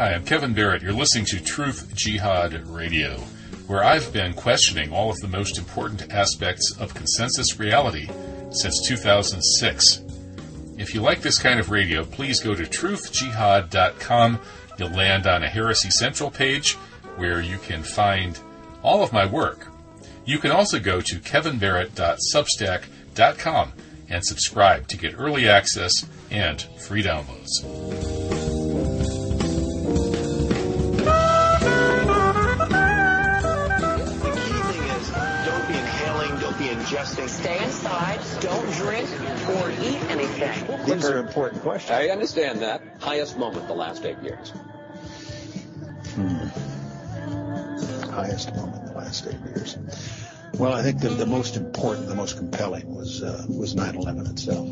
Hi, I'm Kevin Barrett. You're listening to Truth Jihad Radio, where I've been questioning all of the most important aspects of consensus reality since 2006. If you like this kind of radio, please go to truthjihad.com. You'll land on a Heresy Central page where you can find all of my work. You can also go to kevinbarrett.substack.com and subscribe to get early access and free downloads. Anything. These are important questions. I understand that. Highest moment the last eight years. Hmm. Highest moment the last eight years. Well, I think the, the most important, the most compelling was uh, was 9/11 itself.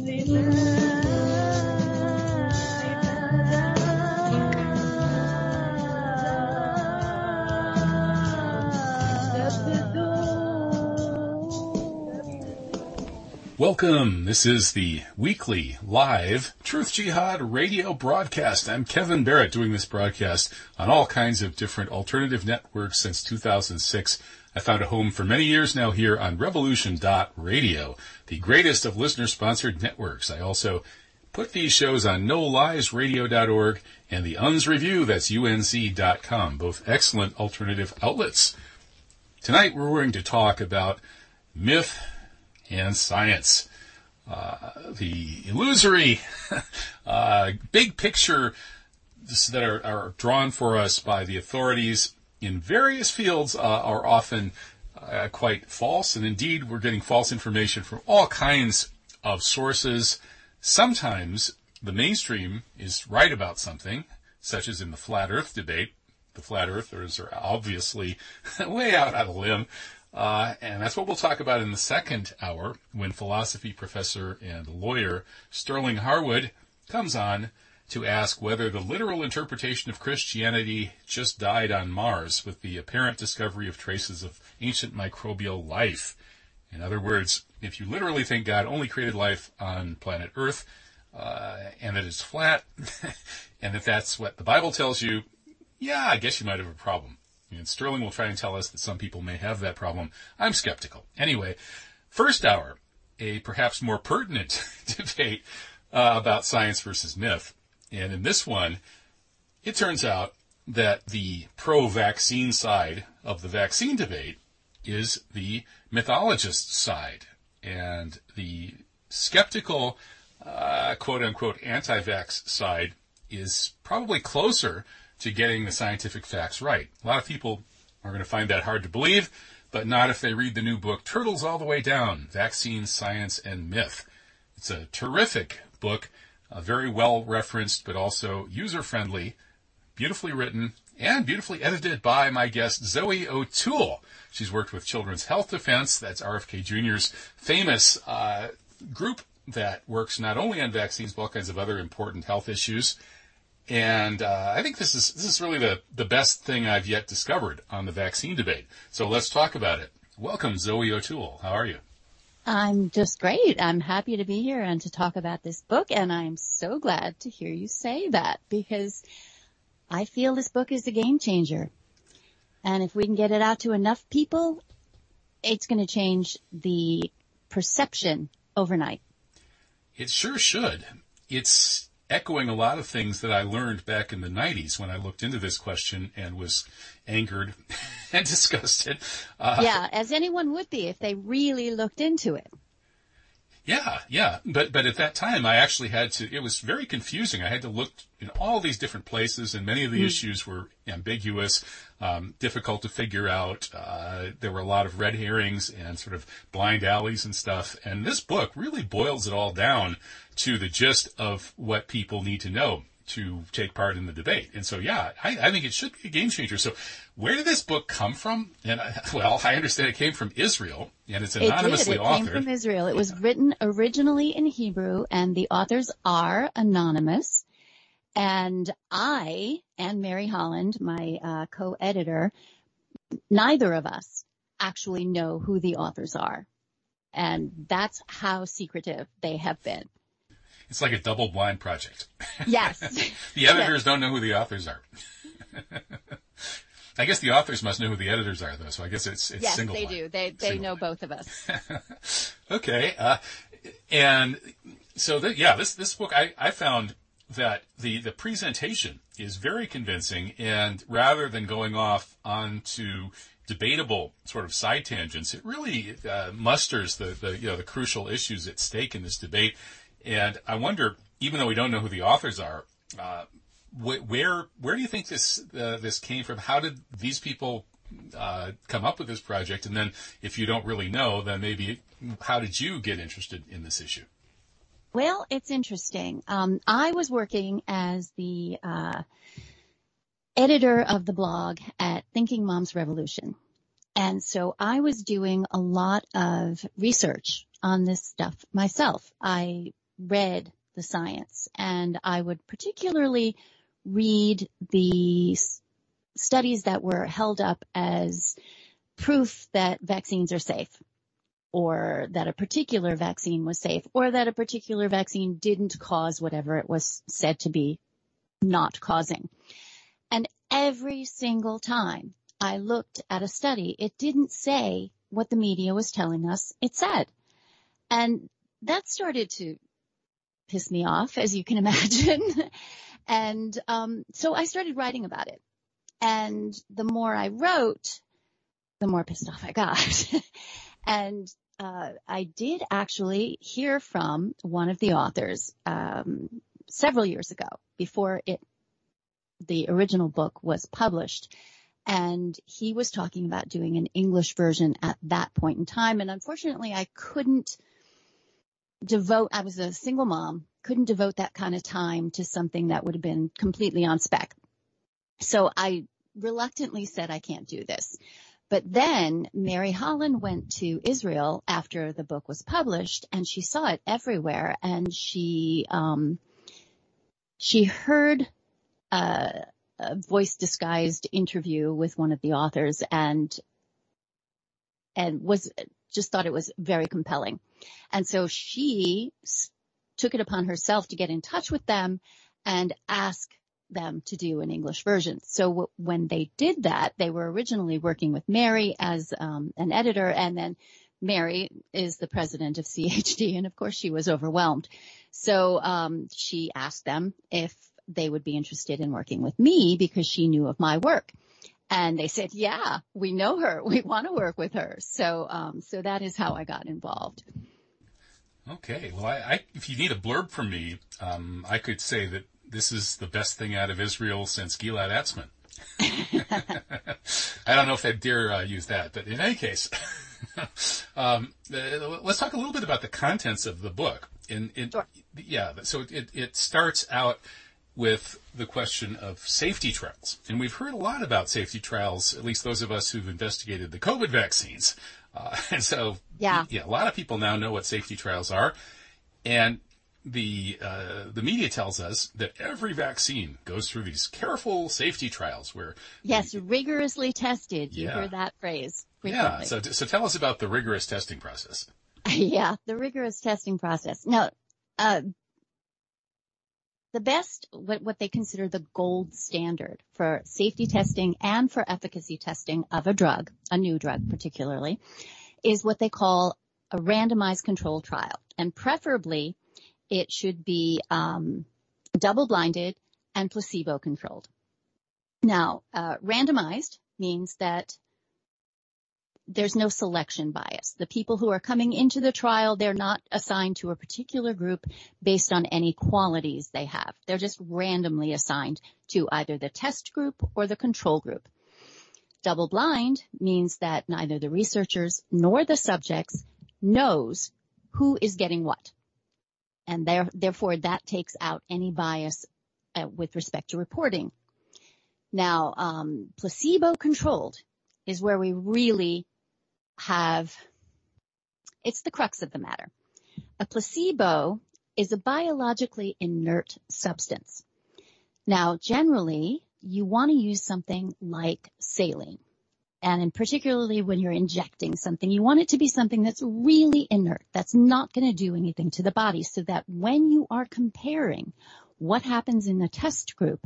Welcome. This is the weekly live Truth Jihad radio broadcast. I'm Kevin Barrett doing this broadcast on all kinds of different alternative networks since 2006. I found a home for many years now here on revolution.radio, the greatest of listener sponsored networks. I also put these shows on noliesradio.org and the Unz Review, that's unz.com, both excellent alternative outlets. Tonight we're going to talk about myth, and science. Uh, the illusory, uh, big picture that are, are, drawn for us by the authorities in various fields uh, are often uh, quite false, and indeed we're getting false information from all kinds of sources. Sometimes the mainstream is right about something, such as in the flat Earth debate. The flat earthers are obviously way out on a limb. Uh, and that's what we'll talk about in the second hour when philosophy professor and lawyer Sterling Harwood comes on to ask whether the literal interpretation of Christianity just died on Mars with the apparent discovery of traces of ancient microbial life. In other words, if you literally think God only created life on planet Earth, uh, and that it's flat, and if that's what the Bible tells you, yeah, I guess you might have a problem. And Sterling will try and tell us that some people may have that problem. I'm skeptical. Anyway, first hour, a perhaps more pertinent debate uh, about science versus myth. And in this one, it turns out that the pro-vaccine side of the vaccine debate is the mythologist side. And the skeptical, uh, quote unquote, anti-vax side is probably closer to getting the scientific facts right. A lot of people are going to find that hard to believe, but not if they read the new book, Turtles All the Way Down, Vaccine, Science, and Myth. It's a terrific book, uh, very well referenced, but also user friendly, beautifully written, and beautifully edited by my guest, Zoey O'Toole. She's worked with Children's Health Defense, that's RFK Jr.'s famous uh, group that works not only on vaccines, but all kinds of other important health issues. And uh, I think this is this is really the the best thing I've yet discovered on the vaccine debate. So let's talk about it. Welcome, Zoey O'Toole. How are you? I'm just great. I'm happy to be here and to talk about this book, and I'm so glad to hear you say that because I feel this book is a game changer. And if we can get it out to enough people, it's going to change the perception overnight. It sure should. It's echoing a lot of things that I learned back in the 90s when I looked into this question and was angered and disgusted. Uh, yeah, as anyone would be if they really looked into it. Yeah, yeah, but but at that time I actually had to. It was very confusing. I had to look in all these different places, and many of the mm. issues were ambiguous, um, difficult to figure out. Uh, there were a lot of red herrings and sort of blind alleys and stuff. And this book really boils it all down to the gist of what people need to know to take part in the debate. And so, yeah, I, I, think it should be a game changer. So, where did this book come from? And I, well, I understand it came from Israel, and it's anonymously it did. It authored. came from Israel. It was written originally in Hebrew, and the authors are anonymous. And I and Mary Holland, my uh, co-editor, neither of us actually know who the authors are. And that's how secretive they have been. It's like a double blind project. Yes. the editors yes. don't know who the authors are. I guess the authors must know who the editors are, though. So I guess it's it's yes, single. they line. do. They they Single know line. both of us. okay, uh, and so th- yeah, this this book I I found that the the presentation is very convincing, and rather than going off onto debatable sort of side tangents, it really uh, musters the the you know the crucial issues at stake in this debate. And I wonder, even though we don't know who the authors are, uh, wh- where where do you think this uh, this came from? How did these people uh, come up with this project? And then, if you don't really know, then maybe how did you get interested in this issue? Well, it's interesting. Um, I was working as the uh, editor of the blog at Thinking Moms Revolution. And so I was doing a lot of research on this stuff myself. I read the science and I would particularly read the s- studies that were held up as proof that vaccines are safe or that a particular vaccine was safe or that a particular vaccine didn't cause whatever it was said to be not causing. And every single time I looked at a study, it didn't say what the media was telling us it said. And that started to piss me off, as you can imagine. and um, so I started writing about it. And the more I wrote, the more pissed off I got. and uh, I did actually hear from one of the authors um, several years ago, before it the original book was published. And he was talking about doing an English version at that point in time. And unfortunately, I couldn't devote, I was a single mom, couldn't devote that kind of time to something that would have been completely on spec. So I reluctantly said, I can't do this. But then Mary Holland went to Israel after the book was published and she saw it everywhere and she, um, she heard uh, a voice disguised interview with one of the authors and and was just thought it was very compelling. And so she took it upon herself to get in touch with them and ask them to do an English version. So w- when they did that, they were originally working with Mary as um, an editor and then Mary is the president of CHD and of course she was overwhelmed. So um, she asked them if they would be interested in working with me because she knew of my work. And they said, yeah, we know her. We want to work with her. So, um, so that is how I got involved. Okay. Well, I, I if you need a blurb from me, um, I could say that this is the best thing out of Israel since Gilad Atzmon. I don't know if I dare uh, use that, but in any case, um, uh, let's talk a little bit about the contents of the book. In, in Sure. yeah, so it, it starts out with the question of safety trials, and we've heard a lot about safety trials. At least those of us who've investigated the COVID vaccines, uh, and so Yeah. yeah, a lot of people now know what safety trials are, and the uh, the media tells us that every vaccine goes through these careful safety trials where Yes, rigorously tested. You Yeah. heard that phrase yeah. So so tell us about the rigorous testing process. yeah, the rigorous testing process. Now, uh, the best, what, what they consider the gold standard for safety testing and for efficacy testing of a drug, a new drug particularly, is what they call a randomized control trial. And preferably, it should be um, double-blinded and placebo-controlled. Now, uh, randomized means that there's no selection bias. The people who are coming into the trial, they're not assigned to a particular group based on any qualities they have. They're just randomly assigned to either the test group or the control group. Double blind means that neither the researchers nor the subjects knows who is getting what. And there, therefore that takes out any bias uh, with respect to reporting. Now, um, placebo controlled is where we really have, it's the crux of the matter. A placebo is a biologically inert substance. Now, generally, you want to use something like saline. And in particularly when you're injecting something, you want it to be something that's really inert, that's not going to do anything to the body so that when you are comparing what happens in the test group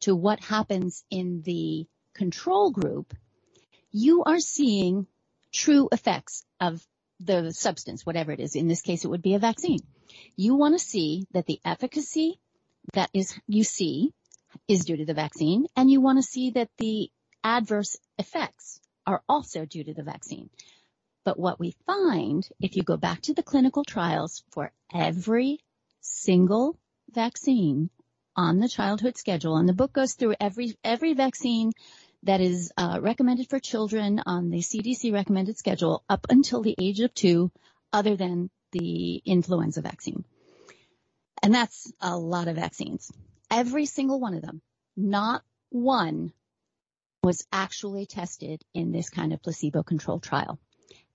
to what happens in the control group, you are seeing true effects of the substance, whatever it is. In this case, it would be a vaccine. You want to see that the efficacy that is you see is due to the vaccine, and you want to see that the adverse effects are also due to the vaccine. But what we find, if you go back to the clinical trials for every single vaccine on the childhood schedule, and the book goes through every every vaccine that is uh, recommended for children on the CDC recommended schedule up until the age of two, other than the influenza vaccine. And that's a lot of vaccines. Every single one of them, not one was actually tested in this kind of placebo controlled trial.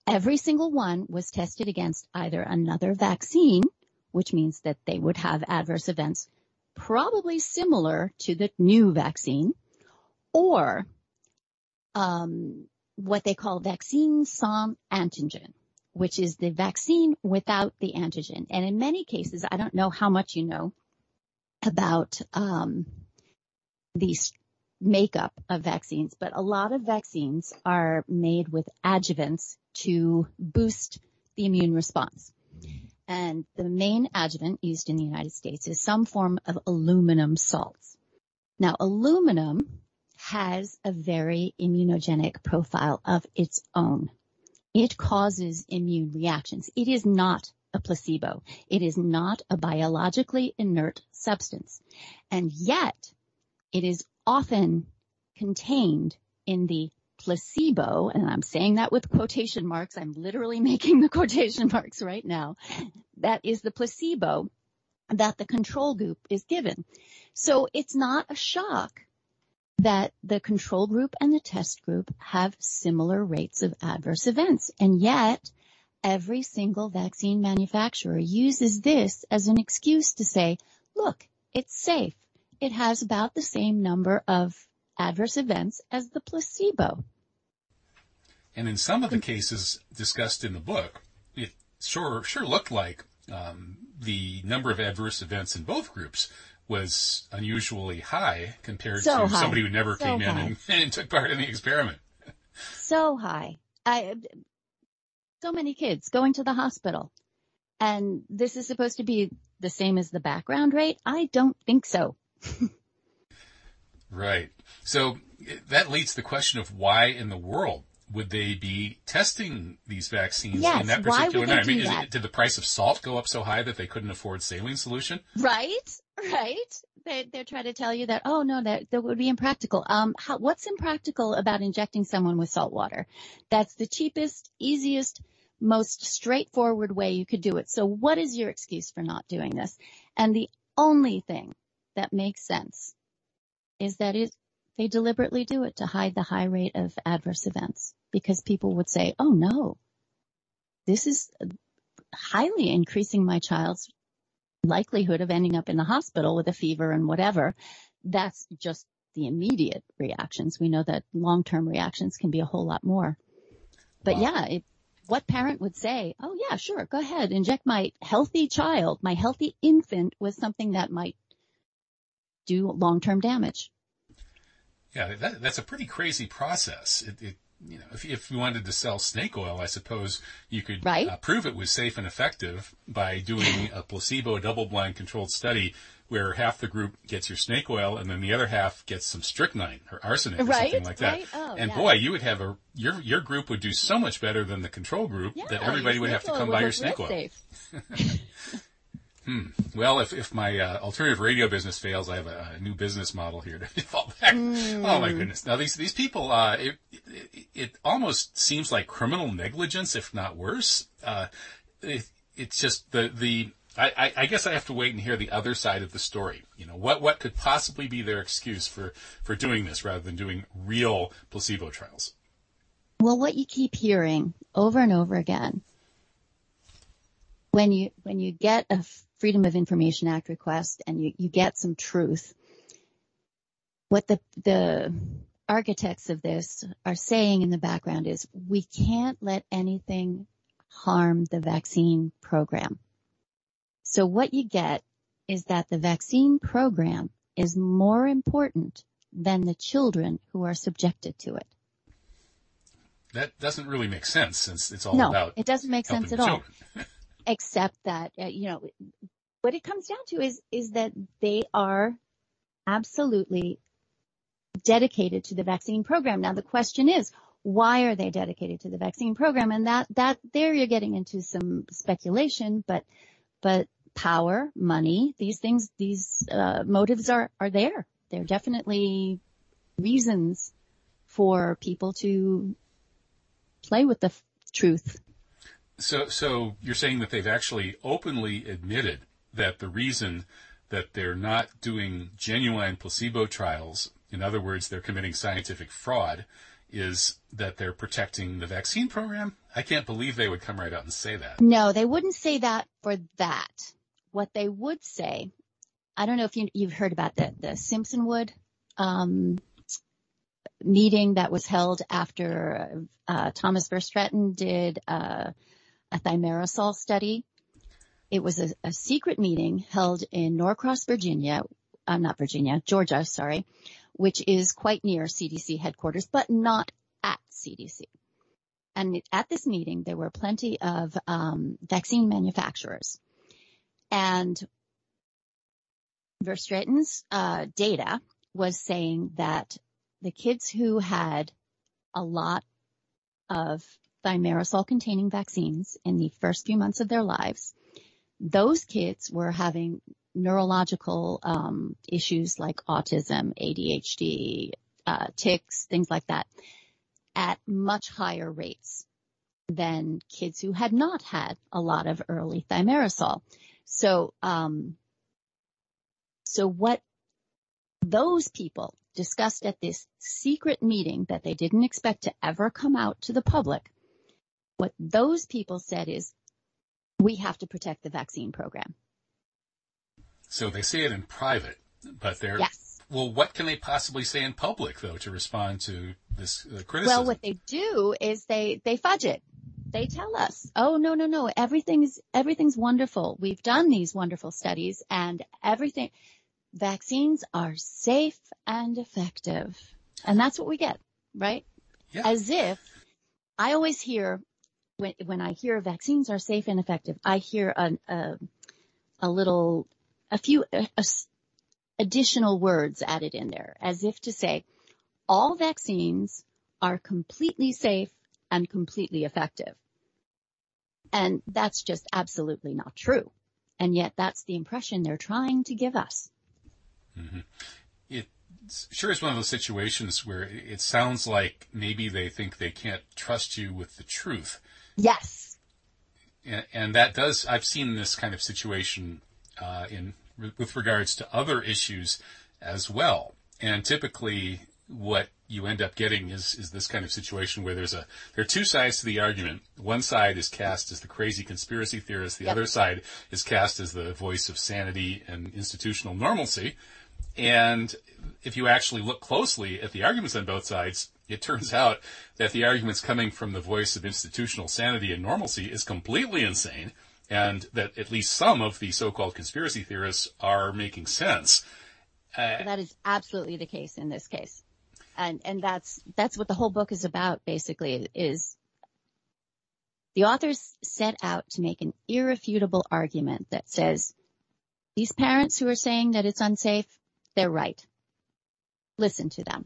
Every single one was tested against either another vaccine, which means that they would have adverse events probably similar to the new vaccine, or um, what they call vaccine sans antigen, which is the vaccine without the antigen. And in many cases, I don't know how much you know about um, the makeup of vaccines, but a lot of vaccines are made with adjuvants to boost the immune response. And the main adjuvant used in the United States is some form of aluminum salts. Now, aluminum has a very immunogenic profile of its own. It causes immune reactions. It is not a placebo. It is not a biologically inert substance. And yet it is often contained in the placebo, and I'm saying that with quotation marks. I'm literally making the quotation marks right now. That is the placebo that the control group is given. So it's not a shock that the control group and the test group have similar rates of adverse events. And yet every single vaccine manufacturer uses this as an excuse to say, look, it's safe. It has about the same number of adverse events as the placebo. And in some of the cases discussed in the book, it sure sure looked like um, the number of adverse events in both groups was unusually high compared so to high. somebody who never so came in and, and, took part in the experiment. So high. I, so many kids going to the hospital. And this is supposed to be the same as the background rate? I don't think so. right. So that leads to the question of why in the world would they be testing these vaccines yes, in that particular night? I mean, is it, did the price of salt go up so high that they couldn't afford saline solution? Right? Right? They, they're trying to tell you that, oh no, that, that would be impractical. Um, how, what's impractical about injecting someone with salt water? That's the cheapest, easiest, most straightforward way you could do it. So what is your excuse for not doing this? And the only thing that makes sense is that it, they deliberately do it to hide the high rate of adverse events because people would say, oh no, this is highly increasing my child's likelihood of ending up in the hospital with a fever and whatever. That's just the immediate reactions. We know that long-term reactions can be a whole lot more. But Wow. yeah, it, what parent would say, oh yeah, sure, go ahead, inject my healthy child, my healthy infant with something that might do long-term damage. Yeah, that, that's a pretty crazy process. It, it you know, if, if you wanted to sell snake oil, I suppose you could Right. uh, prove it was safe and effective by doing a placebo double-blind controlled study where half the group gets your snake oil and then the other half gets some strychnine or arsenic or Right, something like that. right. Oh, and yeah. boy, you would have a your your group would do so much better than the control group Yeah, that everybody would have to come buy your snake oil. safe. Well, if, if my uh, alternative radio business fails, I have a, a new business model here to fall back. Oh my goodness! Now these these people, uh, it, it it almost seems like criminal negligence, if not worse. Uh, it, it's just the the. I, I, I guess I have to wait and hear the other side of the story. You know, what what could possibly be their excuse for for doing this rather than doing real placebo trials? Well, what you keep hearing over and over again when you when you get a Freedom of Information Act request and you, you get some truth, what the the architects of this are saying in the background is we can't let anything harm the vaccine program. So what you get is that the vaccine program is more important than the children who are subjected to it. That doesn't really make sense since it's all no, about it doesn't make sense at all. Except that, uh, you know, what it comes down to is, is that they are absolutely dedicated to the vaccine program. Now the question is, why are they dedicated to the vaccine program? And that, that, there you're getting into some speculation, but, but power, money, these things, these, uh, motives are, are there. They're definitely reasons for people to play with the f- truth. So, so you're saying that they've actually openly admitted that the reason that they're not doing genuine placebo trials, in other words, they're committing scientific fraud, is that they're protecting the vaccine program? I can't believe they would come right out and say that. No, they wouldn't say that for that. What they would say, I don't know if you, you've heard about the, the Simpsonwood, um, meeting that was held after, uh, Thomas Verstraeten did, uh, a thimerosal study. It was a, a secret meeting held in Norcross, Virginia, uh, not Virginia, Georgia, sorry, which is quite near CDC headquarters, but not at CDC. And at this meeting, there were plenty of um, vaccine manufacturers. And Verstraeten's uh, data was saying that the kids who had a lot of thimerosal containing vaccines in the first few months of their lives, those kids were having neurological um, issues like autism, ADHD, uh, tics, things like that, at much higher rates than kids who had not had a lot of early thimerosal. So, um, so what those people discussed at this secret meeting that they didn't expect to ever come out to the public, what those people said is, we have to protect the vaccine program. So they say it in private, but they're, Yes. well, what can they possibly say in public though to respond to this uh, criticism? Well, what they do is they, they fudge it. They tell us, oh, no, no, no, everything's, everything's wonderful. We've done these wonderful studies and everything, vaccines are safe and effective. And that's what we get, right? Yeah. As if I always hear when, when I hear vaccines are safe and effective, I hear a, a, a little, a few a- a additional words added in there as if to say all vaccines are completely safe and completely effective. And that's just absolutely not true. And yet that's the impression they're trying to give us. Mm-hmm. it sure is one of those situations where it sounds like maybe they think they can't trust you with the truth. Yes. And, and that does, I've seen this kind of situation, uh, in, with regards to other issues as well. And typically what you end up getting is, is this kind of situation where there's a, there are two sides to the argument. One side is cast as the crazy conspiracy theorist. The Yep. other side is cast as the voice of sanity and institutional normalcy. And if you actually look closely at the arguments on both sides, it turns out that the arguments coming from the voice of institutional sanity and normalcy is completely insane, and that at least some of the so-called conspiracy theorists are making sense. Uh, that is absolutely the case in this case. And, and that's, that's what the whole book is about basically is the authors set out to make an irrefutable argument that says these parents who are saying that it's unsafe, they're right. Listen to them.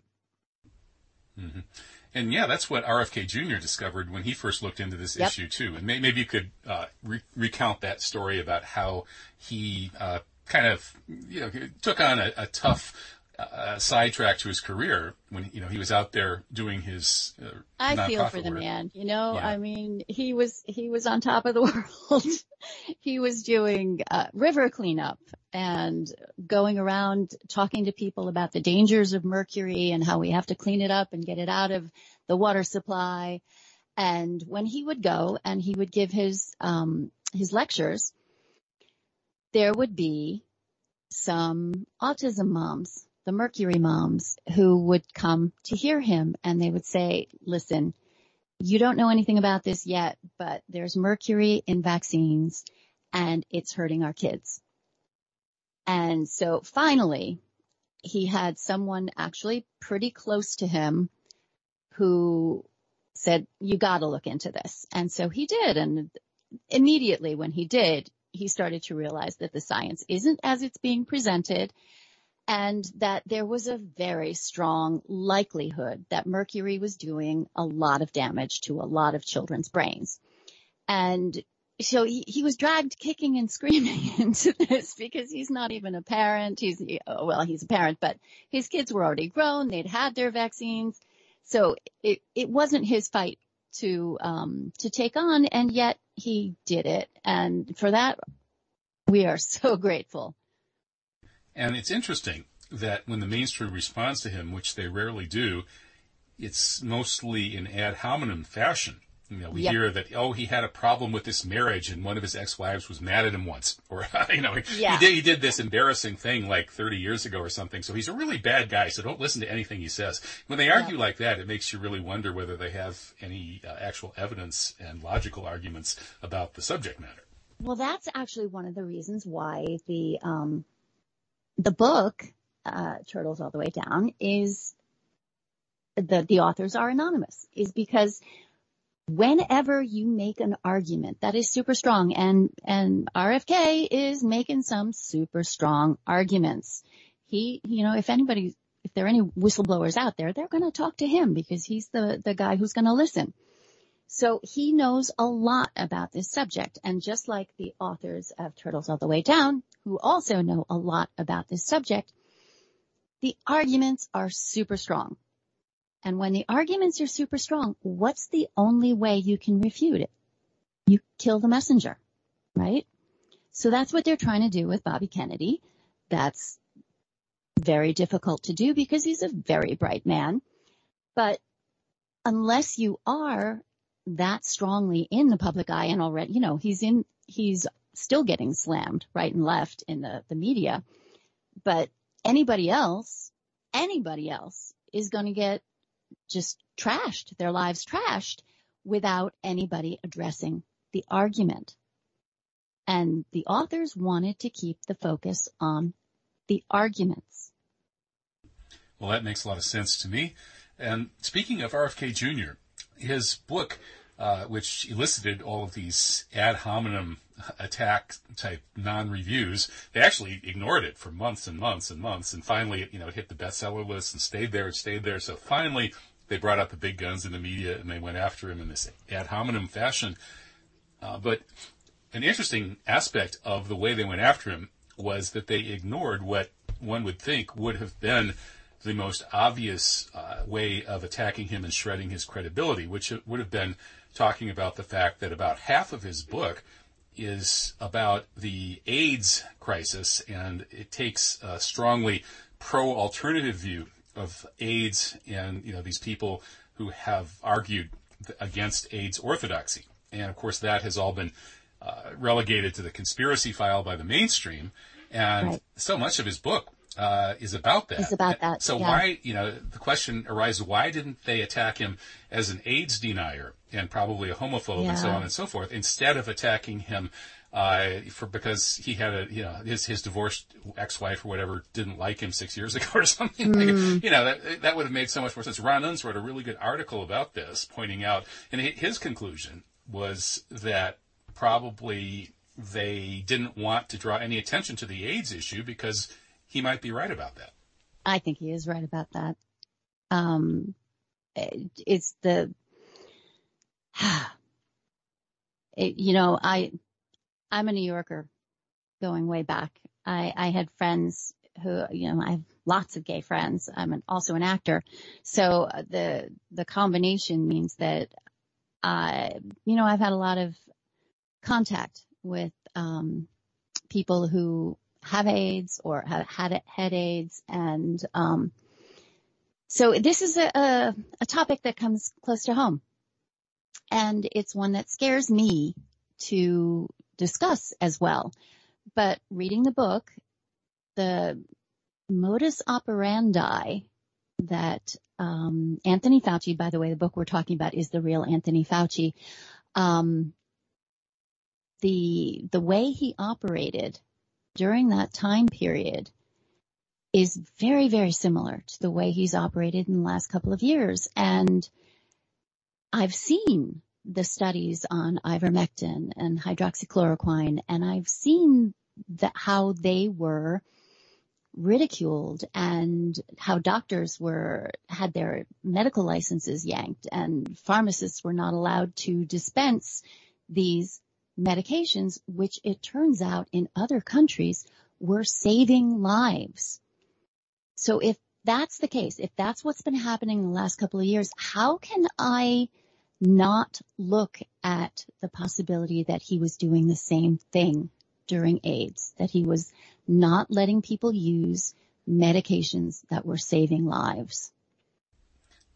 And yeah, that's what RFK Jr. discovered when he first looked into this Yep. issue too. And may, maybe you could uh, re- recount that story about how he uh, kind of you know took on a, a tough uh, sidetrack to his career when you know he was out there doing his. Uh, I feel for the work. man, you know, Yeah. I mean, he was, he was on top of the world. he was doing, uh, river cleanup and going around talking to people about the dangers of mercury and how we have to clean it up and get it out of the water supply. And when he would go and he would give his, um, his lectures, there would be some autism moms, the mercury moms who would come to hear him and they would say, listen, you don't know anything about this yet, but there's mercury in vaccines and it's hurting our kids. And so finally, he had someone actually pretty close to him who said, you got to look into this. And so he did. And immediately when he did, he started to realize that the science isn't as it's being presented and that there was a very strong likelihood that mercury was doing a lot of damage to a lot of children's brains. And so he, he was dragged kicking and screaming into this because he's not even a parent. He's, well, he's a parent, but his kids were already grown. They'd had their vaccines. So it, it wasn't his fight to, um, to take on and yet he did it. And for that, we are so grateful. And it's interesting that when the mainstream responds to him, which they rarely do, it's mostly in ad hominem fashion. You know, we yep. hear that, oh, he had a problem with this marriage and one of his ex-wives was mad at him once. Or, you know, yeah. he did, he did this embarrassing thing like 30 years ago or something. So he's a really bad guy. So don't listen to anything he says. When they argue like that, it makes you really wonder whether they have any uh, actual evidence and logical arguments about the subject matter. Well, that's actually one of the reasons why the, um, the book, uh, Turtles All the Way Down is the, the authors are anonymous is because whenever you make an argument that is super strong and, and RFK is making some super strong arguments. He, you know, if anybody, if there are any whistleblowers out there, they're going to talk to him because he's the, the guy who's going to listen. So he knows a lot about this subject. And just like the authors of Turtles All the Way Down, who also know a lot about this subject, the arguments are super strong. And when the arguments are super strong, what's the only way you can refute it? You kill the messenger, right? So that's what they're trying to do with Bobby Kennedy. That's very difficult to do because he's a very bright man. But unless you are that strongly in the public eye and already, you know, he's in, he's still getting slammed right and left in the, the media. But anybody else, anybody else is going to get just trashed, their lives trashed without anybody addressing the argument. And the authors wanted to keep the focus on the arguments. Well, that makes a lot of sense to me. And speaking of RFK Jr., his book, uh, which elicited all of these ad hominem attack type non-reviews, they actually ignored it for months and months and months. And finally, you know, it hit the bestseller list and stayed there and stayed there. So finally, they brought out the big guns in the media and they went after him in this ad hominem fashion. Uh, but an interesting aspect of the way they went after him was that they ignored what one would think would have been the most obvious uh, way of attacking him and shredding his credibility, which would have been talking about the fact that about half of his book is about the AIDS crisis, and it takes a strongly pro-alternative view of AIDS and you know these people who have argued against AIDS orthodoxy, and of course that has all been uh, relegated to the conspiracy file by the mainstream, and right. so much of his book uh, is about that. It's about that. So yeah. why, you know, the question arises: Why didn't they attack him as an AIDS denier and probably a homophobe yeah. and so on and so forth, instead of attacking him uh, for because he had a you know his his divorced ex-wife or whatever didn't like him six years ago or something. Mm. Like, you know that that would have made so much more sense. Ron Unz wrote a really good article about this, pointing out, and his conclusion was that probably they didn't want to draw any attention to the AIDS issue because he might be right about that. I think he is right about that. Um, it's the, it, you know, I, I'm a New Yorker going way back. I, I had friends who, you know, I have lots of gay friends. I'm an, also an actor. So uh, the, the combination means that I, you know, I've had a lot of contact with, um, people who have AIDS or have had, had AIDS. And, um, so this is a, a, a topic that comes close to home and it's one that scares me to discuss as well. But reading the book, the modus operandi that um, Anthony Fauci, by the way, the book we're talking about is the real Anthony Fauci. Um, the the way he operated during that time period is very, very similar to the way he's operated in the last couple of years. And I've seen the studies on ivermectin and hydroxychloroquine, and I've seen that how they were ridiculed and how doctors were had their medical licenses yanked and pharmacists were not allowed to dispense these medications which it turns out in other countries were saving lives. So if that's the case, if that's what's been happening in the last couple of years, how can I not look at the possibility that he was doing the same thing during AIDS, that he was not letting people use medications that were saving lives.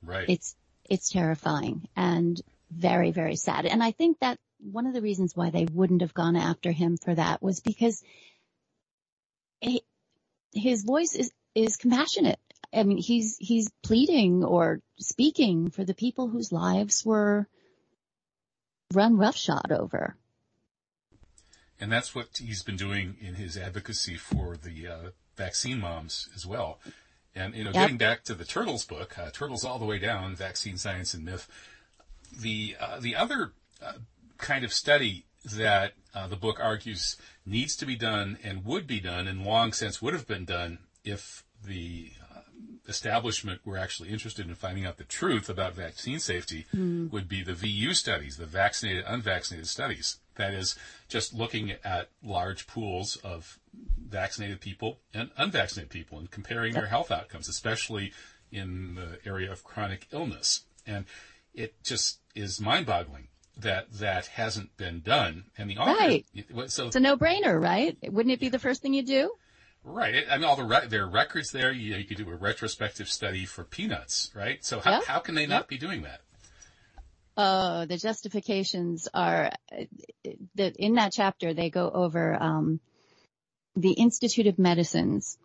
Right. It's, it's terrifying and very, very sad. And I think that one of the reasons why they wouldn't have gone after him for that was because he, his voice is, is compassionate. I mean, he's, he's pleading or speaking for the people whose lives were run roughshod over. And that's what he's been doing in his advocacy for the uh, vaccine moms as well. And, you know, yep. getting back to the Turtles book, uh, Turtles All the Way Down, Vaccine Science and Myth, the, uh, the other uh, kind of study that uh, the book argues needs to be done and would be done and long since would have been done if the establishment were actually interested in finding out the truth about vaccine safety mm. would be the VU studies, the vaccinated, unvaccinated studies. That is just looking at large pools of vaccinated people and unvaccinated people and comparing their health outcomes, especially in the area of chronic illness. And it just is mind boggling that that hasn't been done. And the author, right. so it's a no brainer, right? Wouldn't it be the first thing you do? Right. I mean, all the re- there are records there. You, you could do a retrospective study for peanuts, right? So how, yep. how can they not yep. be doing that? Oh, the justifications are that in that chapter they go over um, the Institute of Medicine's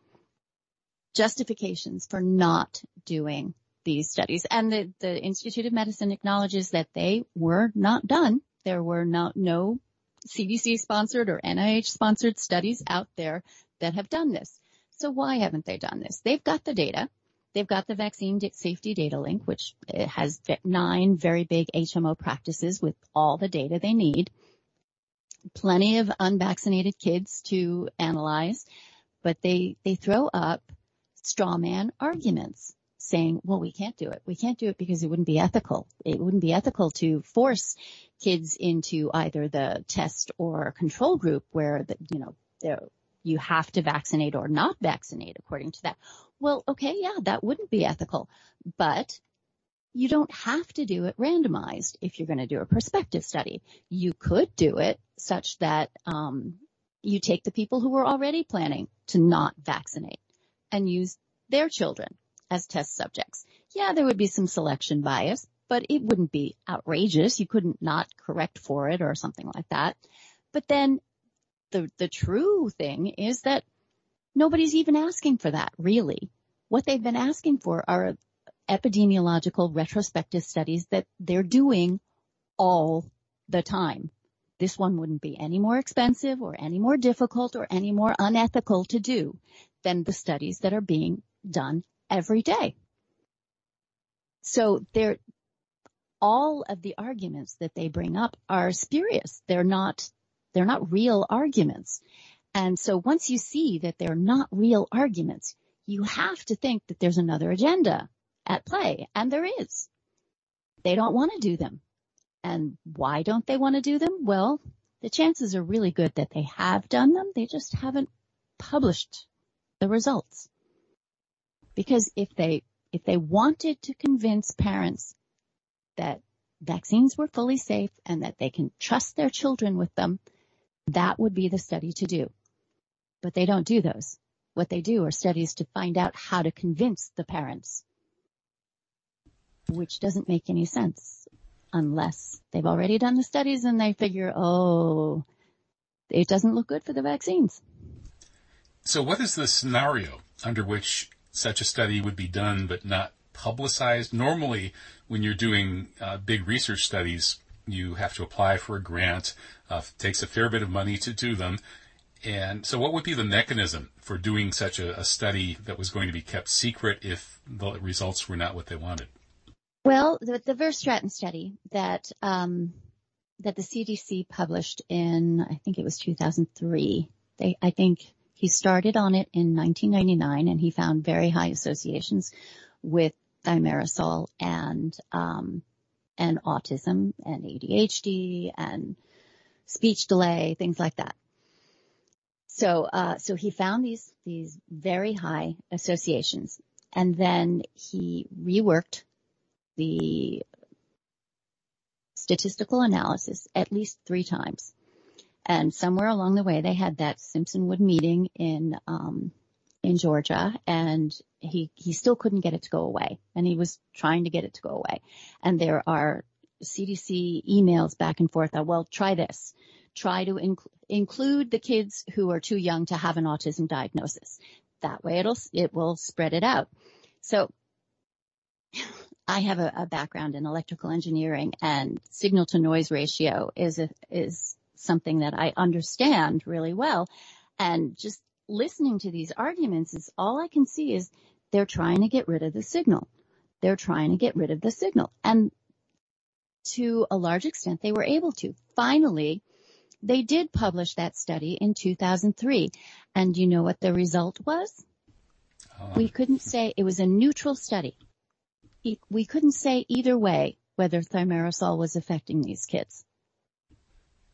justifications for not doing these studies, and the the Institute of Medicine acknowledges that they were not done. There were not no CDC sponsored or NIH sponsored studies out there that have done this. So why haven't they done this? They've got the data. They've got the vaccine safety data link, which eh, has nine very big HMO practices with all the data they need. Plenty of unvaccinated kids to analyze, but they, they throw up straw man arguments saying, well, we can't do it. We can't do it because it wouldn't be ethical. It wouldn't be ethical to force kids into either the test or control group where the, you know, you have to vaccinate or not vaccinate according to that. Well, okay, yeah, that wouldn't be ethical, but you don't have to do it randomized if you're going to do a prospective study. You could do it such that um, you take the people who were already planning to not vaccinate and use their children as test subjects. Yeah, there would be some selection bias, but it wouldn't be outrageous. You couldn't not correct for it or something like that. But then the, the true thing is that nobody's even asking for that, really. What they've been asking for are epidemiological retrospective studies that they're doing all the time. This one wouldn't be any more expensive or any more difficult or any more unethical to do than the studies that are being done every day. So they're, all of the arguments that they bring up are spurious. They're not they're not real arguments. And so once you see that they're not real arguments, you have to think that there's another agenda at play. And there is. They don't want to do them. And why don't they want to do them? Well, the chances are really good that they have done them. They just haven't published the results. Because if they, if they wanted to convince parents that vaccines were fully safe and that they can trust their children with them, that would be the study to do. But they don't do those. What they do are studies to find out how to convince the parents, which doesn't make any sense unless they've already done the studies and they figure, oh, it doesn't look good for the vaccines. So what is the scenario under which such a study would be done but not publicized? Normally, when you're doing uh, big research studies, you have to apply for a grant. Uh, takes a fair bit of money to do them. And so what would be the mechanism for doing such a, a study that was going to be kept secret if the results were not what they wanted? Well, the, the Verstraeten study that um, that the CDC published in, I think it was 2003. They, I think he started on it in 1999, and he found very high associations with thimerosal and um, and autism and ADHD and speech delay, things like that. So, uh, so he found these, these very high associations and then he reworked the statistical analysis at least three times. And somewhere along the way, they had that Simpsonwood meeting in, um, in Georgia and he, he still couldn't get it to go away and he was trying to get it to go away. And there are CDC emails back and forth. That, well, try this. Try to inc- include the kids who are too young to have an autism diagnosis. That way it'll, it will spread it out. So I have a, a background in electrical engineering and signal to noise ratio is a, is something that I understand really well. And just listening to these arguments is all I can see is they're trying to get rid of the signal. They're trying to get rid of the signal. And to a large extent, they were able to. Finally, they did publish that study in 2003. And you know what the result was? Uh, we couldn't say it was a neutral study. We couldn't say either way whether thimerosal was affecting these kids.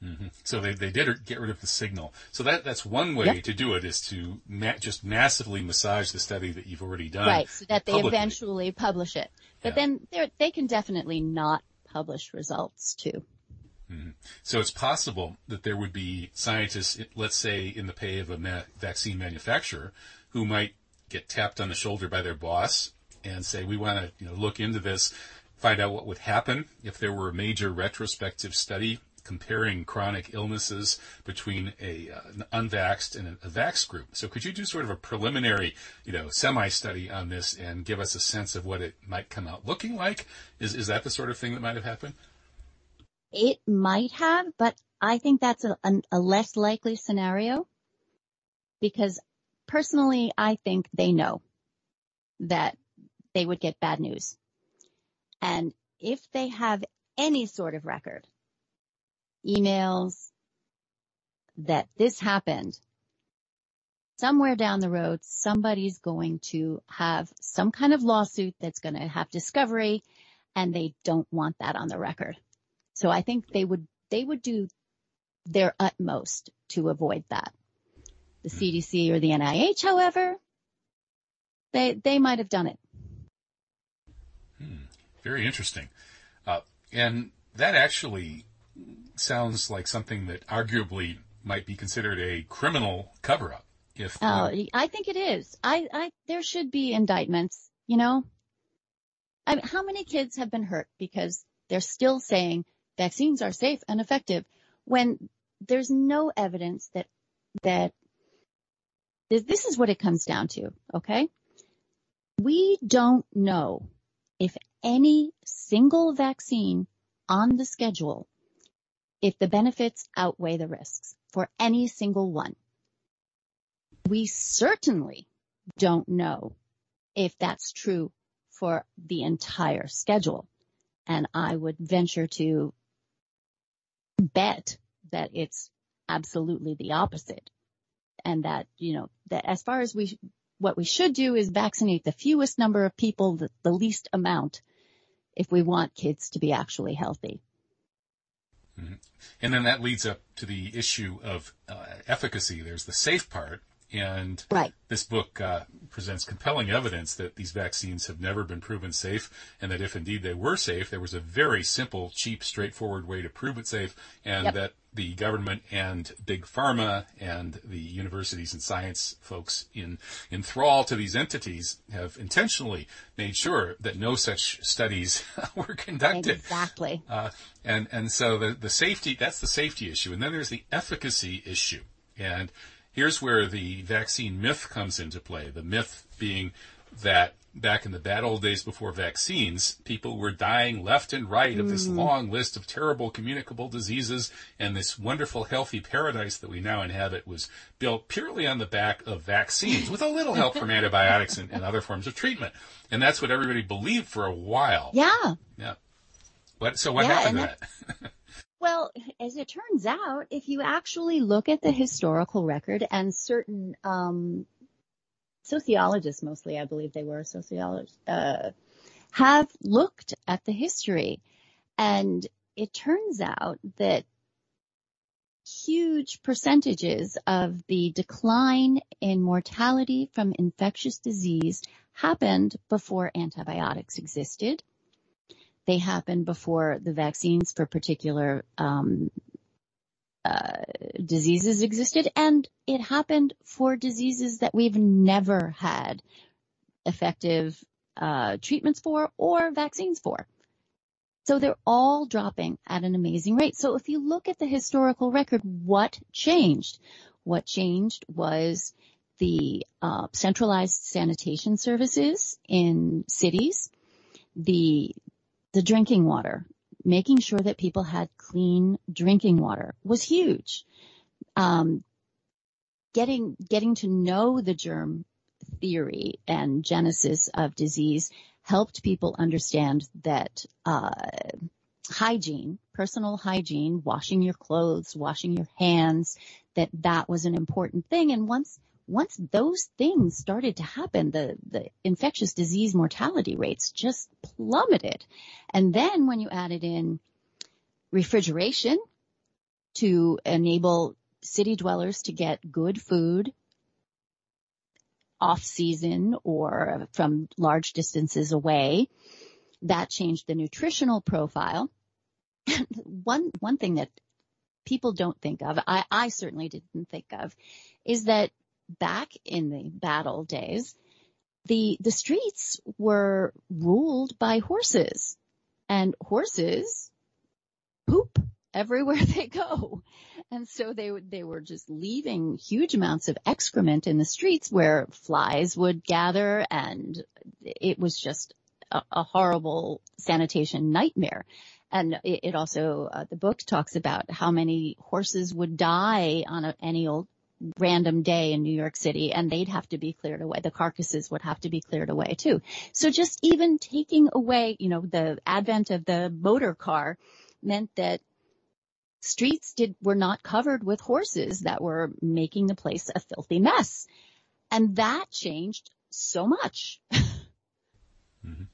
Mm-hmm. So they, they did get rid of the signal. So that that's one way yep. to do it is to ma- just massively massage the study that you've already done. Right, so that they publicly. eventually publish it. But yeah. then they can definitely not publish results too. Mm-hmm. So it's possible that there would be scientists, let's say in the pay of a ma- vaccine manufacturer, who might get tapped on the shoulder by their boss and say, "We want to, you know, look into this, find out what would happen if there were a major retrospective study comparing chronic illnesses between a uh, an unvaxxed and a, a vax group. So could you do sort of a preliminary, you know, semi-study on this and give us a sense of what it might come out looking like? Is is that the sort of thing that might have happened? It might have, but I think that's a, a, a less likely scenario because personally, I think they know that they would get bad news. And if they have any sort of record emails that this happened, somewhere down the road, somebody's going to have some kind of lawsuit that's going to have discovery and they don't want that on the record. So I think they would, they would do their utmost to avoid that. The CDC or the NIH, however, they, they might have done it. Hmm. Very interesting. Uh, and that actually sounds like something that arguably might be considered a criminal cover up. If oh, uh, I think it is. I, I there should be indictments. You know, I mean, how many kids have been hurt because they're still saying vaccines are safe and effective when there's no evidence that that this is what it comes down to. Okay, we don't know if any single vaccine on the schedule if the benefits outweigh the risks for any single one. We certainly don't know if that's true for the entire schedule. And I would venture to bet that it's absolutely the opposite. And that, you know, that as far as we, what we should do is vaccinate the fewest number of people, the, the least amount, if we want kids to be actually healthy. Mm-hmm. And then that leads up to the issue of uh, efficacy. There's the safe part, and right. this book uh, presents compelling evidence that these vaccines have never been proven safe, and that if indeed they were safe, there was a very simple, cheap, straightforward way to prove it safe, and yep. that the government and big pharma and the universities and science folks in, in thrall to these entities have intentionally made sure that no such studies were conducted. Exactly. Uh, and, and so the, the safety, that's the safety issue. And then there's the efficacy issue. And here's where the vaccine myth comes into play. The myth being that back in the bad old days before vaccines, people were dying left and right of this mm. long list of terrible communicable diseases, and this wonderful healthy paradise that we now inhabit was built purely on the back of vaccines, with a little help from antibiotics and, and other forms of treatment. And that's what everybody believed for a while. Yeah. Yeah. What, so what Yeah, happened to that? Well, as it turns out, if you actually look at the historical record and certain um, sociologists, mostly I believe they were sociologists, uh, have looked at the history, and it turns out that huge percentages of the decline in mortality from infectious disease happened before antibiotics existed they happened before the vaccines for particular um, uh, diseases existed, and it happened for diseases that we've never had effective uh, treatments for or vaccines for. So they're all dropping at an amazing rate. So if you look at the historical record, what changed? What changed was the uh, centralized sanitation services in cities, the the drinking water, making sure that people had clean drinking water was huge. Um, getting getting to know the germ theory and genesis of disease helped people understand that uh, hygiene, personal hygiene, washing your clothes, washing your hands, that that was an important thing. And once once those things started to happen, the, the infectious disease mortality rates just plummeted. And then when you added in refrigeration to enable city dwellers to get good food off season or from large distances away, that changed the nutritional profile. one, one thing that people don't think of, I, I certainly didn't think of, is that back in the battle days, the, the streets were ruled by horses and horses poop everywhere they go. And so they they were just leaving huge amounts of excrement in the streets where flies would gather and it was just a, a horrible sanitation nightmare. And it, also, uh, the book talks about how many horses would die on a, any old random day in New York City and they'd have to be cleared away. The carcasses would have to be cleared away too. So just even taking away, you know, the advent of the motor car meant that streets did, were not covered with horses that were making the place a filthy mess. And that changed so much. Mm-hmm.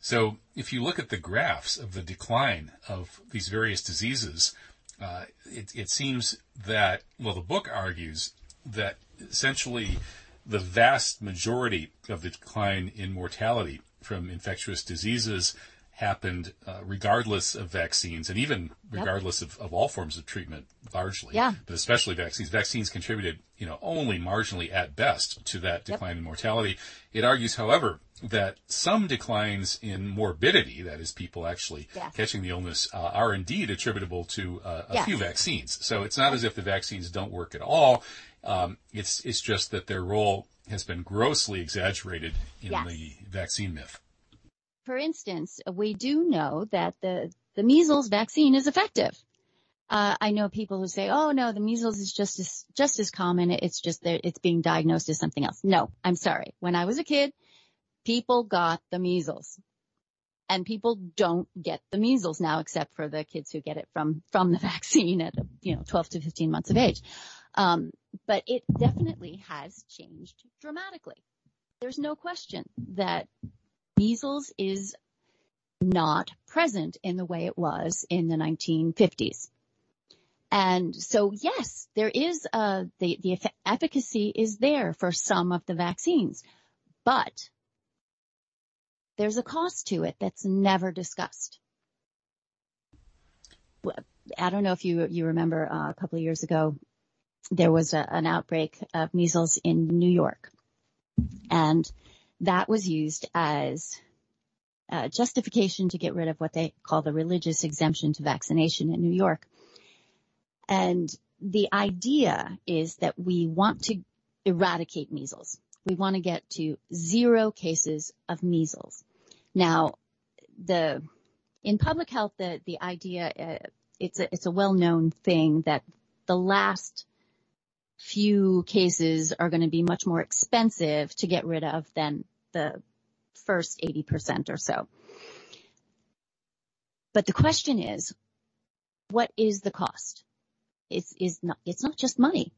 So if you look at the graphs of the decline of these various diseases, uh, it, it seems that, well, the book argues that essentially the vast majority of the decline in mortality from infectious diseases happened uh, regardless of vaccines and even regardless of, of all forms of treatment largely Yeah. but especially vaccines vaccines contributed you know only marginally at best to that decline in mortality it argues however that some declines in morbidity that is people actually Yes. catching the illness uh, are indeed attributable to uh, a Yes. few vaccines so it's not as if the vaccines don't work at all um, it's it's just that their role has been grossly exaggerated in Yes. the vaccine myth For instance, we do know that the, the measles vaccine is effective. Uh, I know people who say, "Oh no, the measles is just as just as common. It's just that it's being diagnosed as something else." No, I'm sorry. When I was a kid, people got the measles, and people don't get the measles now, except for the kids who get it from from the vaccine at you know 12 to 15 months of age. Um, but it definitely has changed dramatically. There's no question that measles is not present in the way it was in the 1950s. And so yes, there is uh the the efficacy is there for some of the vaccines, but there's a cost to it that's never discussed. I don't know if you you remember uh, a couple of years ago, there was a, an outbreak of measles in New York, and that was used as uh, justification to get rid of what they call the religious exemption to vaccination in New York. And the idea is that we want to eradicate measles. we want to get to zero cases of measles. Now, the in public health, the the idea uh, it's a it's a well known thing that the last few cases are going to be much more expensive to get rid of than the first 80% or so. But the question is, what is the cost? It's, not, it's not just money.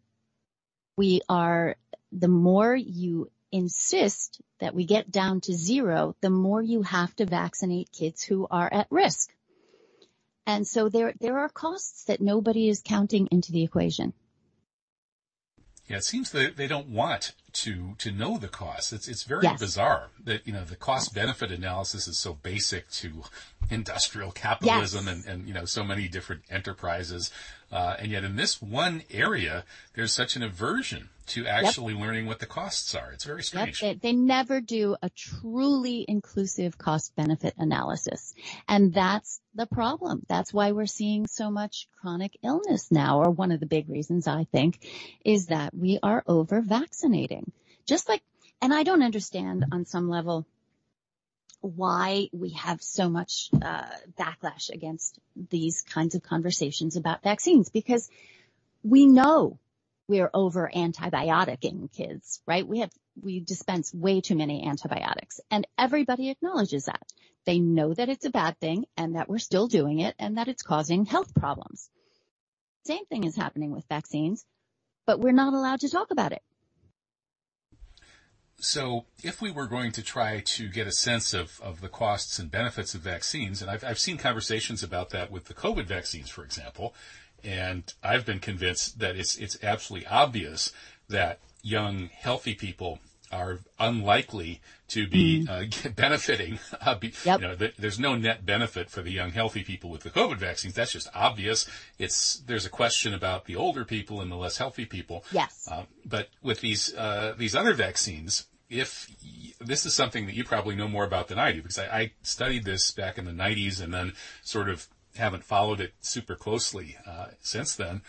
We are, the more you insist that we get down to zero, the more you have to vaccinate kids who are at risk. And so there, there are costs that nobody is counting into the equation. Yeah, it seems that they don't want to to know the cost. It's it's very Yes. bizarre that you know the cost benefit analysis is so basic to industrial capitalism Yes. and and you know so many different enterprises, uh, and yet in this one area there's such an aversion to actually learning what the costs are. It's very Yep, strange. they, they never do a truly inclusive cost benefit analysis. And that's the problem. That's why we're seeing so much chronic illness now, or one of the big reasons I think is that we are over vaccinating. Just like, and I don't understand on some level why we have so much uh, backlash against these kinds of conversations about vaccines because we know we're over antibioticing kids, right? We have, we dispense way too many antibiotics and everybody acknowledges that. They know that it's a bad thing and that we're still doing it and that it's causing health problems. Same thing is happening with vaccines, but we're not allowed to talk about it. So if we were going to try to get a sense of, of the costs and benefits of vaccines, and I've, I've seen conversations about that with the COVID vaccines, for example, and I've been convinced that it's, it's absolutely obvious that young, healthy people are unlikely to be uh, benefiting. Uh, be, Yep. you know, th- there's no net benefit for the young, healthy people with the COVID vaccines. That's just obvious. It's there's a question about the older people and the less healthy people. Yes. Uh, but with these uh, these other vaccines, if this is something that you probably know more about than I do, because I, I studied this back in the 90s and then sort of haven't followed it super closely uh, since then.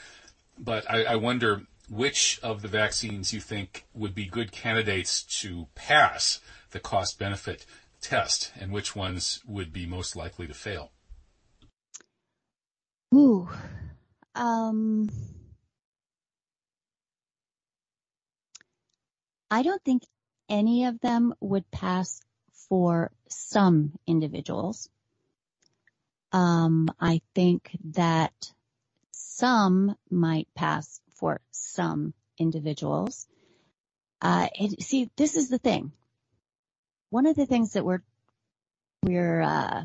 But I, I wonder which of the vaccines you think would be good candidates to pass the cost benefit test, and which ones would be most likely to fail. Ooh. Um, I don't think any of them would pass for some individuals. Um, I think that some might pass for some individuals. Uh, it, see, this is the thing. One of the things that we're we're uh,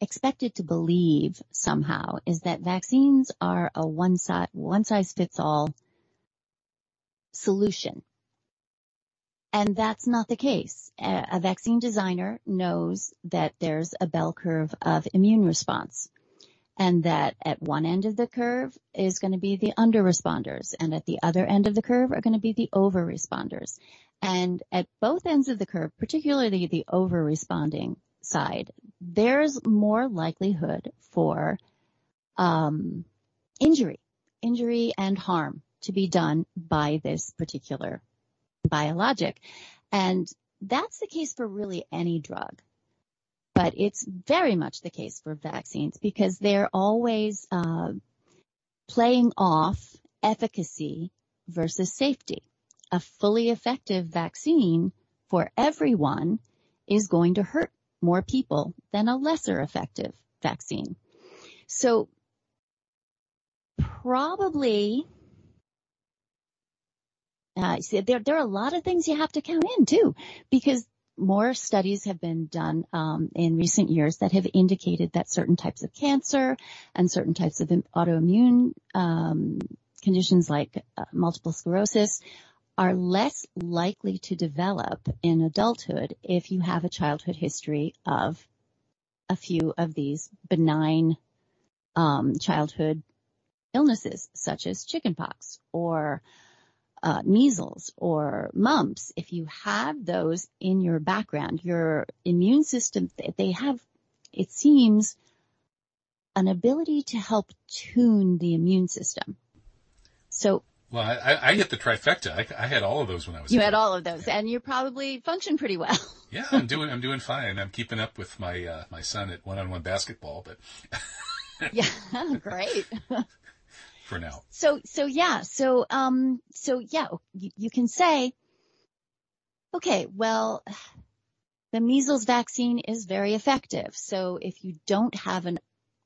expected to believe somehow is that vaccines are a one size fits all solution. And that's not the case. A, vaccine designer knows that there's a bell curve of immune response and that at one end of the curve is going to be the under responders and at the other end of the curve are going to be the over responders. And at both ends of the curve, particularly the over responding side, there's more likelihood for um, injury, injury and harm to be done by this particular biologic. And that's the case for really any drug. But it's very much the case for vaccines because they're always uh, playing off efficacy versus safety. A fully effective vaccine for everyone is going to hurt more people than a lesser effective vaccine. So probably uh, see, there, there are a lot of things you have to count in too, because more studies have been done um, in recent years that have indicated that certain types of cancer and certain types of autoimmune um, conditions like uh, multiple sclerosis are less likely to develop in adulthood if you have a childhood history of a few of these benign um, childhood illnesses, such as chickenpox or uh, measles or mumps, if you have those in your background, your immune system, they have, it seems, an ability to help tune the immune system. So Well, I, I get the trifecta. I, I, had all of those when I was. You had all of those, yeah. and you probably function pretty well. yeah, I'm doing. I'm doing fine. I'm keeping up with my uh, my son at one-on-one basketball, but. yeah, great. For now. So so yeah so um so yeah you, you can say, okay, well, the measles vaccine is very effective. So if you don't have an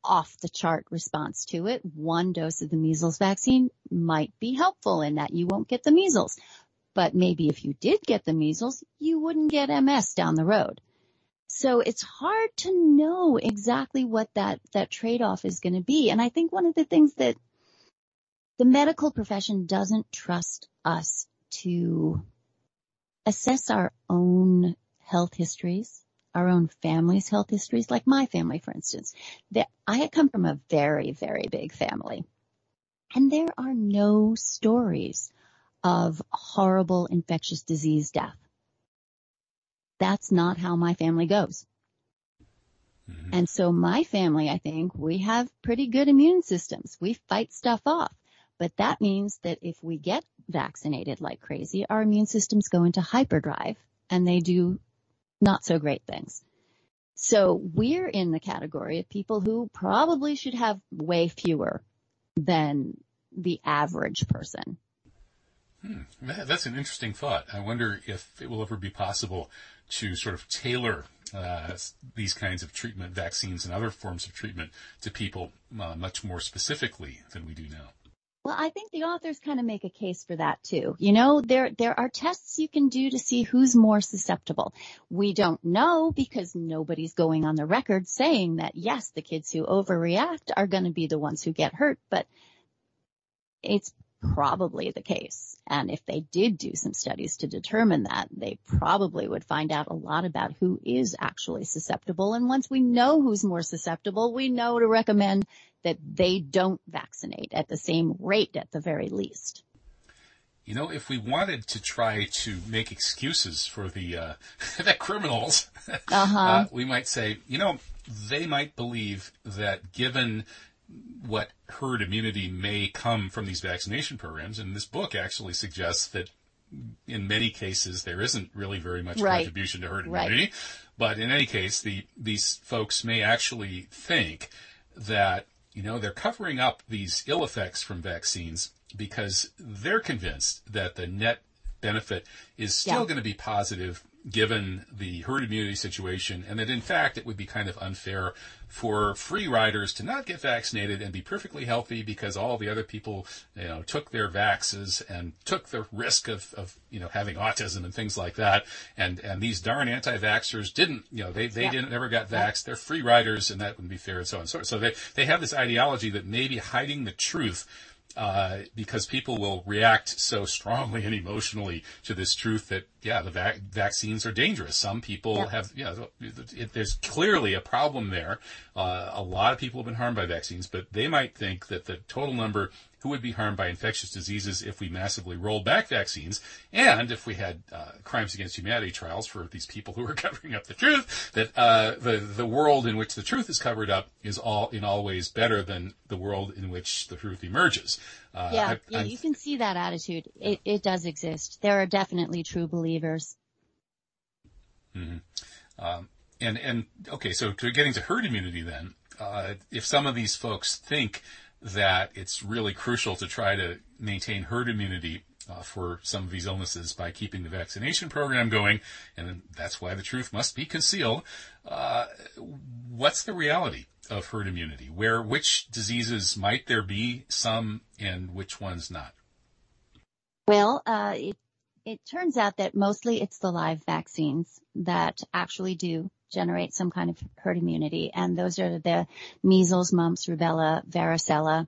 off the chart response to it, one dose of the measles vaccine might be helpful in that you won't get the measles. But maybe if you did get the measles, you wouldn't get MS down the road. So it's hard to know exactly what that, that trade-off is going to be. And I think one of the things that the medical profession doesn't trust us to assess our own health histories our own family's health histories, like my family, for instance. I come from a very, very big family. And there are no stories of horrible infectious disease death. That's not how my family goes. Mm-hmm. And so my family, I think we have pretty good immune systems. We fight stuff off. But that means that if we get vaccinated like crazy, our immune systems go into hyperdrive and they do not so great things. So we're in the category of people who probably should have way fewer than the average person. Hmm. That's an interesting thought. I wonder if it will ever be possible to sort of tailor uh, these kinds of treatment, vaccines and other forms of treatment to people uh, much more specifically than we do now. Well, I think the authors kind of make a case for that too. You know, there, there are tests you can do to see who's more susceptible. We don't know because nobody's going on the record saying that yes, the kids who overreact are going to be the ones who get hurt, but it's probably the case. And if they did do some studies to determine that, they probably would find out a lot about who is actually susceptible. And once we know who's more susceptible, we know to recommend that they don't vaccinate at the same rate at the very least. You know, if we wanted to try to make excuses for the uh, the criminals, uh-huh. uh, we might say, you know, they might believe that given what herd immunity may come from these vaccination programs. And this book actually suggests that in many cases there isn't really very much right. contribution to herd immunity. Right. But in any case, the these folks may actually think that you know they're covering up these ill effects from vaccines because they're convinced that the net benefit is still yeah. going to be positive given the herd immunity situation, and that in fact it would be kind of unfair for free riders to not get vaccinated and be perfectly healthy because all the other people, you know, took their vaxes and took the risk of, of you know, having autism and things like that. And, and these darn anti-vaxxers didn't, you know, they, they yeah. didn't, never got vaxxed. They're free riders and that wouldn't be fair and so on and so forth. So they, they have this ideology that maybe hiding the truth uh, because people will react so strongly and emotionally to this truth that yeah, the vac- vaccines are dangerous. Some people yep. have, yeah, it, there's clearly a problem there. Uh, a lot of people have been harmed by vaccines, but they might think that the total number who would be harmed by infectious diseases if we massively rolled back vaccines and if we had uh, crimes against humanity trials for these people who are covering up the truth that uh, the the world in which the truth is covered up is all in all ways better than the world in which the truth emerges. Uh, yeah, I, yeah, you can see that attitude. It, it does exist. There are definitely true believers believers. Mm-hmm. Um, and and okay, so to getting to herd immunity, then, uh, if some of these folks think that it's really crucial to try to maintain herd immunity uh, for some of these illnesses by keeping the vaccination program going, and that's why the truth must be concealed. Uh, what's the reality of herd immunity? Where which diseases might there be some, and which ones not? Well, uh, it it turns out that mostly it's the live vaccines that actually do generate some kind of herd immunity. And those are the measles, mumps, rubella, varicella,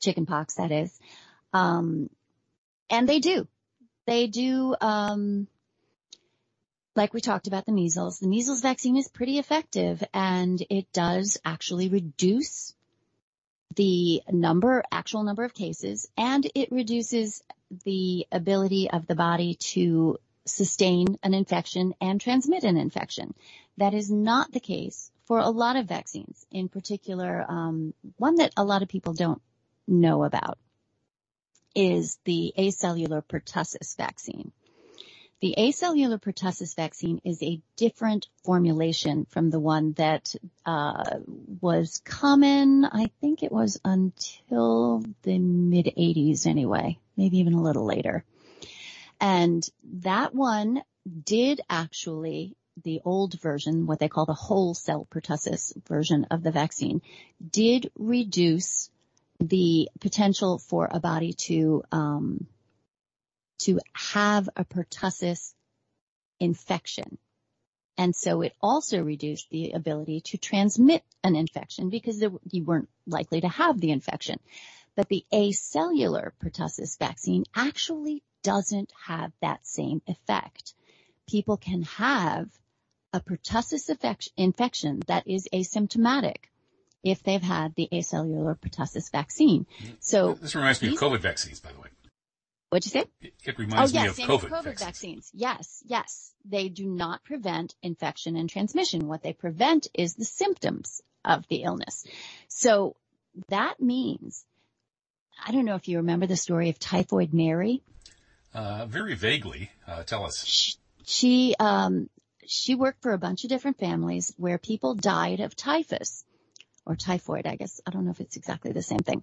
chickenpox, that is. Um, and they do. They do, um, like we talked about the measles, the measles vaccine is pretty effective and it does actually reduce the number, actual number of cases, and it reduces the ability of the body to sustain an infection and transmit an infection. That is not the case for a lot of vaccines, in particular, um, one that a lot of people don't know about. is the acellular pertussis vaccine. The acellular pertussis vaccine is a different formulation from the one that uh, was common. I think it was until the mid 80s anyway, maybe even a little later. And that one did actually, the old version, what they call the whole cell pertussis version of the vaccine, did reduce the potential for a body to um, to have a pertussis infection. And so it also reduced the ability to transmit an infection because there, you weren't likely to have the infection. But the acellular pertussis vaccine actually doesn't have that same effect. People can have a pertussis infection that is asymptomatic if they've had the acellular pertussis vaccine. Mm-hmm. So this reminds me of COVID vaccines, by the way. What'd you say? It, reminds oh, yes, me of COVID, COVID vaccines. vaccines. Yes, yes. They do not prevent infection and transmission. What they prevent is the symptoms of the illness. So that means, I don't know if you remember the story of Typhoid Mary. Uh, very vaguely. Uh, tell us. She, she, um, she worked for a bunch of different families where people died of typhus or typhoid, I guess. I don't know if it's exactly the same thing.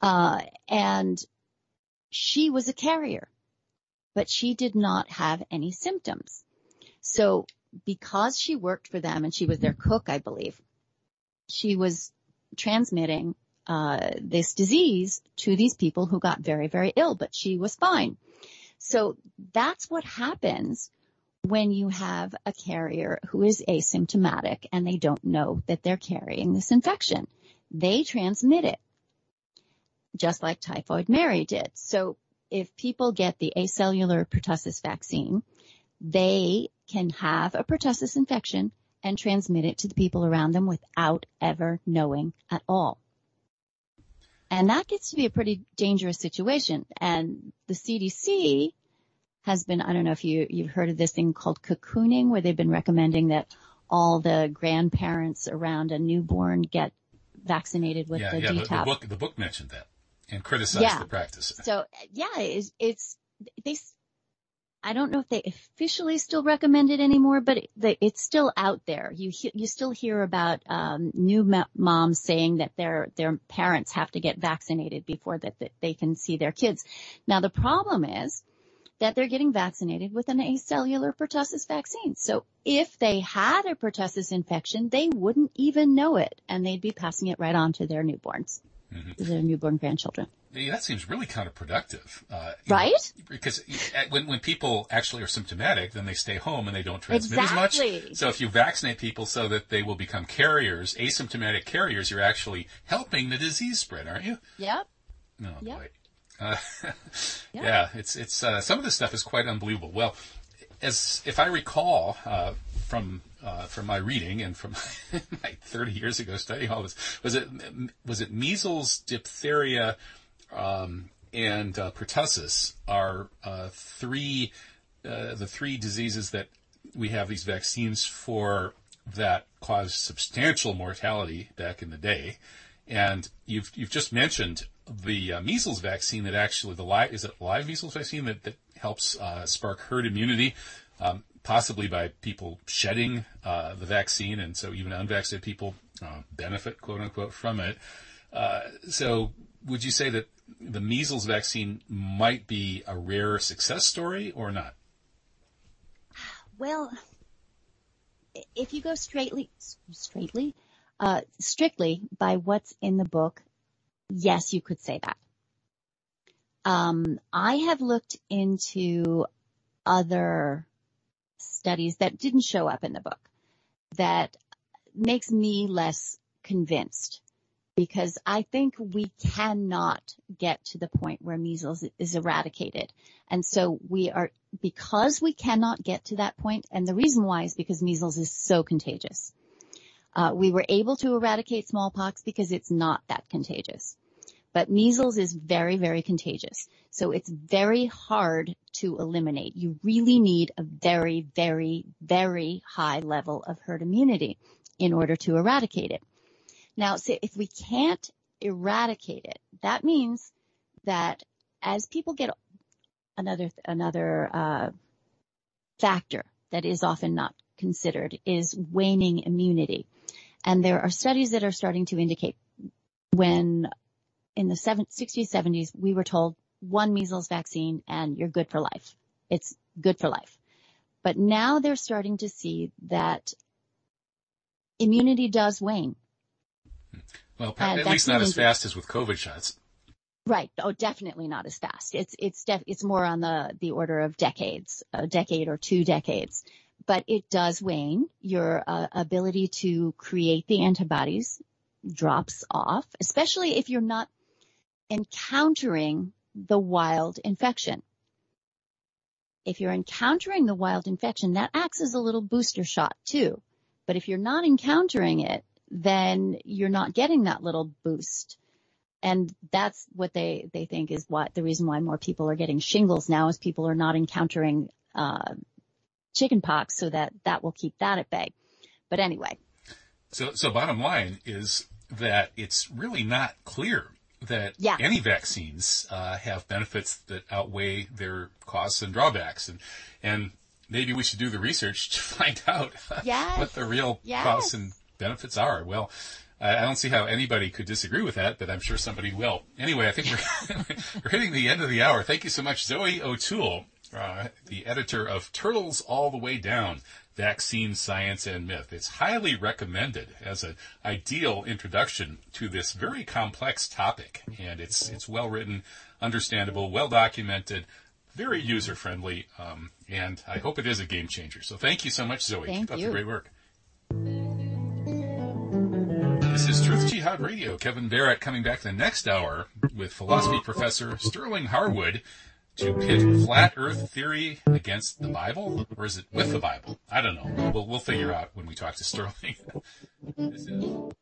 Uh, and she was a carrier, but she did not have any symptoms. So because she worked for them and she was their cook, I believe, she was transmitting uh, this disease to these people who got very, very ill, but she was fine. So that's what happens when you have a carrier who is asymptomatic and they don't know that they're carrying this infection. They transmit it just like typhoid Mary did. So if people get the acellular pertussis vaccine, they can have a pertussis infection and transmit it to the people around them without ever knowing at all. And that gets to be a pretty dangerous situation. And the CDC has been, I don't know if you, you've heard of this thing called cocooning, where they've been recommending that all the grandparents around a newborn get vaccinated with yeah, the yeah, DTaP. The, the, book, the book mentioned that and criticize yeah. the practice. So yeah, it's, it's they. I don't know if they officially still recommend it anymore, but it, it's still out there. You you still hear about um, new moms saying that their their parents have to get vaccinated before that, that they can see their kids. Now the problem is that they're getting vaccinated with an acellular pertussis vaccine. So if they had a pertussis infection, they wouldn't even know it, and they'd be passing it right on to their newborns mm-hmm. their newborn grandchildren. Yeah, that seems really counterproductive. Uh, right? Know, because when, when people actually are symptomatic, then they stay home and they don't transmit exactly. as much. So if you vaccinate people so that they will become carriers, asymptomatic carriers, you're actually helping the disease spread, aren't you? Yep. Oh yep. boy. Uh, yep. Yeah, it's, it's, uh, some of this stuff is quite unbelievable. Well, as, if I recall, uh, from uh, from my reading and from my 30 years ago studying all this. Was it was it measles, diphtheria, um, and uh, pertussis are uh, three uh, the three diseases that we have these vaccines for that caused substantial mortality back in the day. And you've you've just mentioned the uh, measles vaccine that actually the live is it live measles vaccine that that helps uh, spark herd immunity. Um, possibly by people shedding uh, the vaccine, and so even unvaccinated people uh, benefit, quote unquote, from it. Uh, so, would you say that the measles vaccine might be a rare success story or not? Well, if you go straightly, straightly, uh, strictly by what's in the book, yes, you could say that. Um, I have looked into other studies that didn't show up in the book that makes me less convinced because I think we cannot get to the point where measles is eradicated. And so we are, because we cannot get to that point, and the reason why is because measles is so contagious. Uh, we were able to eradicate smallpox because it's not that contagious. But measles is very, very contagious. So it's very hard to eliminate. You really need a very, very, very high level of herd immunity in order to eradicate it. Now, so if we can't eradicate it, that means that as people get another, another, uh, factor that is often not considered is waning immunity. And there are studies that are starting to indicate when in the 60s, 70s, we were told one measles vaccine and you're good for life. It's good for life. But now they're starting to see that immunity does wane. Well, at least not as fast as with COVID shots. Right. Oh, definitely not as fast. It's, it's def, it's more on the, the order of decades, a decade or two decades, but it does wane. Your uh, ability to create the antibodies drops off, especially if you're not encountering the wild infection. If you're encountering the wild infection, that acts as a little booster shot too. But if you're not encountering it, then you're not getting that little boost. And that's what they, they think is what the reason why more people are getting shingles now is people are not encountering, uh, so that that will keep that at bay. But anyway. So, so bottom line is that it's really not clear that yeah. any vaccines uh, have benefits that outweigh their costs and drawbacks, and and maybe we should do the research to find out yes. what the real yes. costs and benefits are. Well, I don't see how anybody could disagree with that, but I'm sure somebody will. Anyway, I think we're, we're hitting the end of the hour. Thank you so much, Zoey O'Toole, uh, the editor of Turtles All the Way Down, Vaccine Science and Myth. It's highly recommended as an ideal introduction to this very complex topic. And it's, it's well written, understandable, well documented, very user friendly. Um, and I hope it is a game changer. So thank you so much, Zoey. Thank Keep up you. the great work. This is Truth Jihad Radio. Kevin Barrett coming back the next hour with philosophy professor Sterling Harwood to pit flat earth theory against the Bible? Or is it with the Bible? I don't know. We'll, we'll figure out when we talk to Sterling.